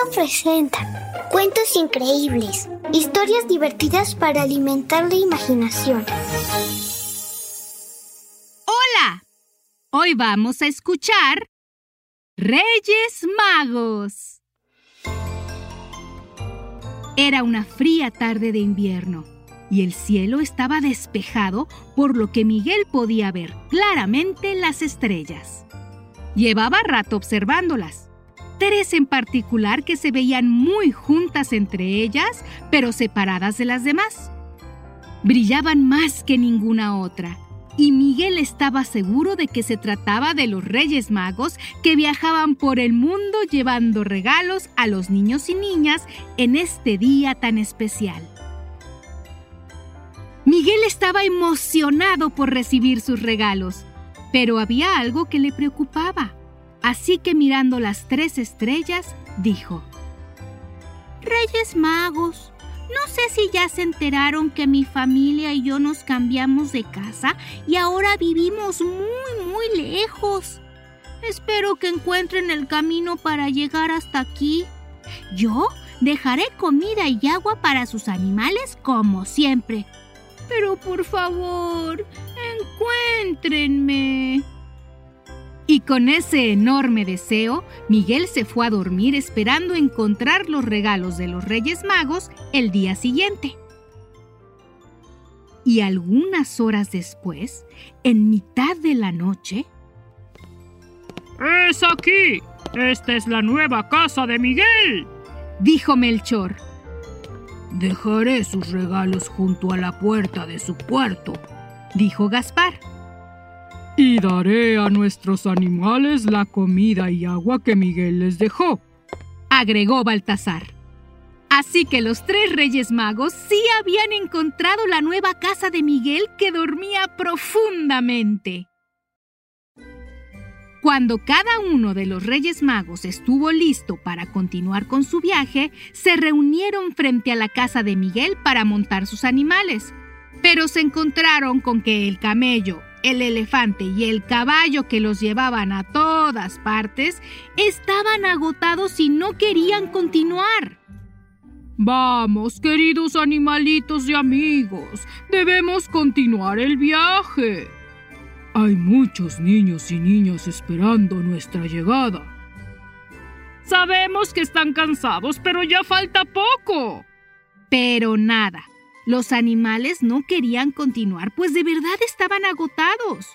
Sonoro presenta cuentos increíbles, historias divertidas para alimentar la imaginación. Hola, hoy vamos a escuchar Reyes Magos. Era una fría tarde de invierno y el cielo estaba despejado por lo que Miguel podía ver claramente las estrellas. Llevaba rato observándolas. Tres en particular que se veían muy juntas entre ellas, pero separadas de las demás. Brillaban más que ninguna otra, y Miguel estaba seguro de que se trataba de los Reyes Magos que viajaban por el mundo llevando regalos a los niños y niñas en este día tan especial. Miguel estaba emocionado por recibir sus regalos pero había algo que le preocupaba. Así que mirando las tres estrellas, dijo, Reyes Magos, no sé si ya se enteraron que mi familia y yo nos cambiamos de casa y ahora vivimos muy, muy lejos. Espero que encuentren el camino para llegar hasta aquí. Yo dejaré comida y agua para sus animales como siempre. Pero por favor, encuéntrenme. Y con ese enorme deseo, Miguel se fue a dormir esperando encontrar los regalos de los Reyes Magos el día siguiente. Y algunas horas después, en mitad de la noche... ¡Es aquí! ¡Esta es la nueva casa de Miguel! dijo Melchor. Dejaré sus regalos junto a la puerta de su cuarto, dijo Gaspar. Y daré a nuestros animales la comida y agua que Miguel les dejó, agregó Baltasar. Así que los tres reyes magos sí habían encontrado la nueva casa de Miguel que dormía profundamente. Cuando cada uno de los Reyes Magos estuvo listo para continuar con su viaje, se reunieron frente a la casa de Miguel para montar sus animales. Pero se encontraron con que el camello, el elefante y el caballo que los llevaban a todas partes estaban agotados y no querían continuar. Vamos, queridos animalitos y amigos, debemos continuar el viaje. Hay muchos niños y niñas esperando nuestra llegada. Sabemos que están cansados, pero ya falta poco. Pero nada, los animales no querían continuar, pues de verdad estaban agotados.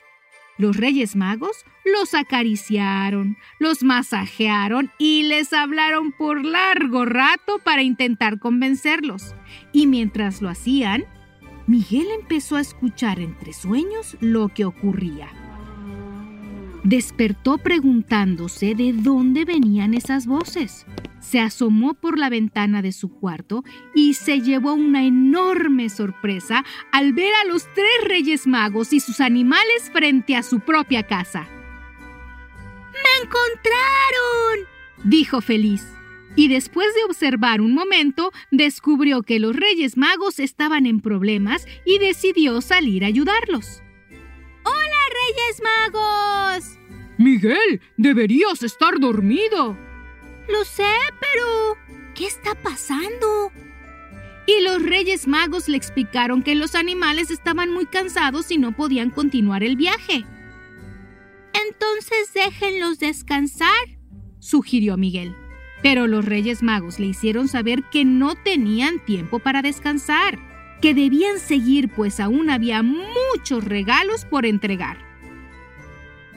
Los Reyes Magos los acariciaron, los masajearon y les hablaron por largo rato para intentar convencerlos. Y mientras lo hacían, Miguel empezó a escuchar entre sueños lo que ocurría. Despertó preguntándose de dónde venían esas voces. Se asomó por la ventana de su cuarto y se llevó una enorme sorpresa al ver a los tres reyes magos y sus animales frente a su propia casa. ¡Me encontraron! dijo feliz y después de observar un momento, descubrió que los Reyes Magos estaban en problemas y decidió salir a ayudarlos. ¡Hola, Reyes Magos! Miguel, deberías estar dormido. Lo sé, pero... ¿Qué está pasando? Y los Reyes Magos le explicaron que los animales estaban muy cansados y no podían continuar el viaje. Entonces déjenlos descansar, sugirió Miguel. Pero los Reyes Magos le hicieron saber que no tenían tiempo para descansar, que debían seguir pues aún había muchos regalos por entregar.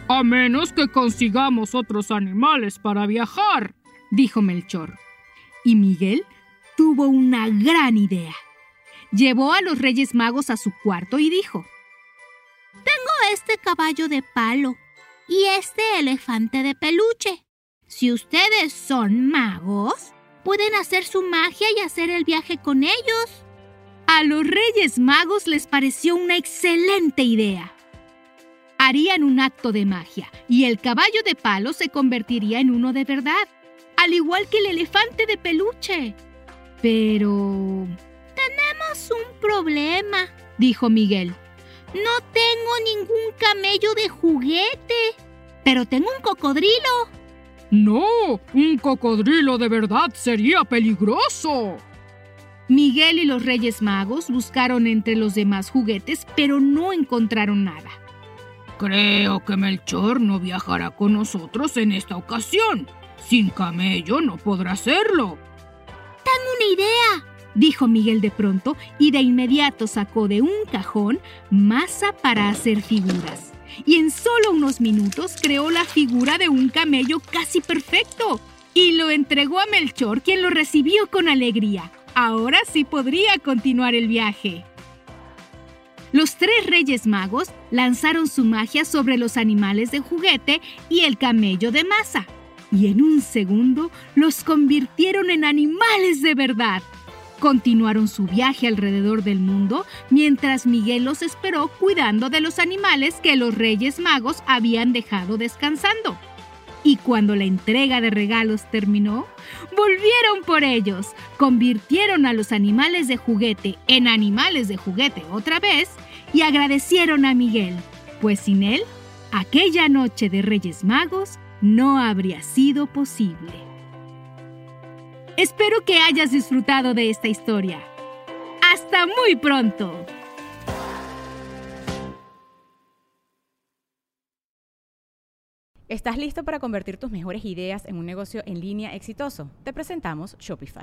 A menos que consigamos otros animales para viajar, dijo Melchor. Y Miguel tuvo una gran idea. llevó a los Reyes Magos a su cuarto y dijo, Tengo este caballo de palo y este elefante de peluche. Si ustedes son magos, pueden hacer su magia y hacer el viaje con ellos. A los Reyes Magos les pareció una excelente idea. Harían un acto de magia y el caballo de palo se convertiría en uno de verdad, al igual que el elefante de peluche. Pero... Tenemos un problema, dijo Miguel. No tengo ningún camello de juguete, pero tengo un cocodrilo. No, un cocodrilo de verdad sería peligroso. Miguel y los Reyes Magos buscaron entre los demás juguetes, pero no encontraron nada. Creo que Melchor no viajará con nosotros en esta ocasión. Sin camello no podrá hacerlo. Tengo una idea, dijo Miguel de pronto y de inmediato sacó de un cajón masa para hacer figuras y en solo unos minutos creó la figura de un camello casi perfecto y lo entregó a Melchor, quien lo recibió con alegría. Ahora sí podría continuar el viaje. Los tres reyes magos lanzaron su magia sobre los animales de juguete y el camello de masa, y en un segundo los convirtieron en animales de verdad. Continuaron su viaje alrededor del mundo mientras Miguel los esperó cuidando de los animales que los Reyes Magos habían dejado descansando. Y cuando la entrega de regalos terminó, volvieron por ellos, convirtieron a los animales de juguete en animales de juguete otra vez y agradecieron a Miguel, pues sin él, aquella noche de Reyes Magos no habría sido posible. Espero que hayas disfrutado de esta historia. ¡Hasta muy pronto! ¿Estás listo para convertir tus mejores ideas en un negocio en línea exitoso? Te presentamos Shopify.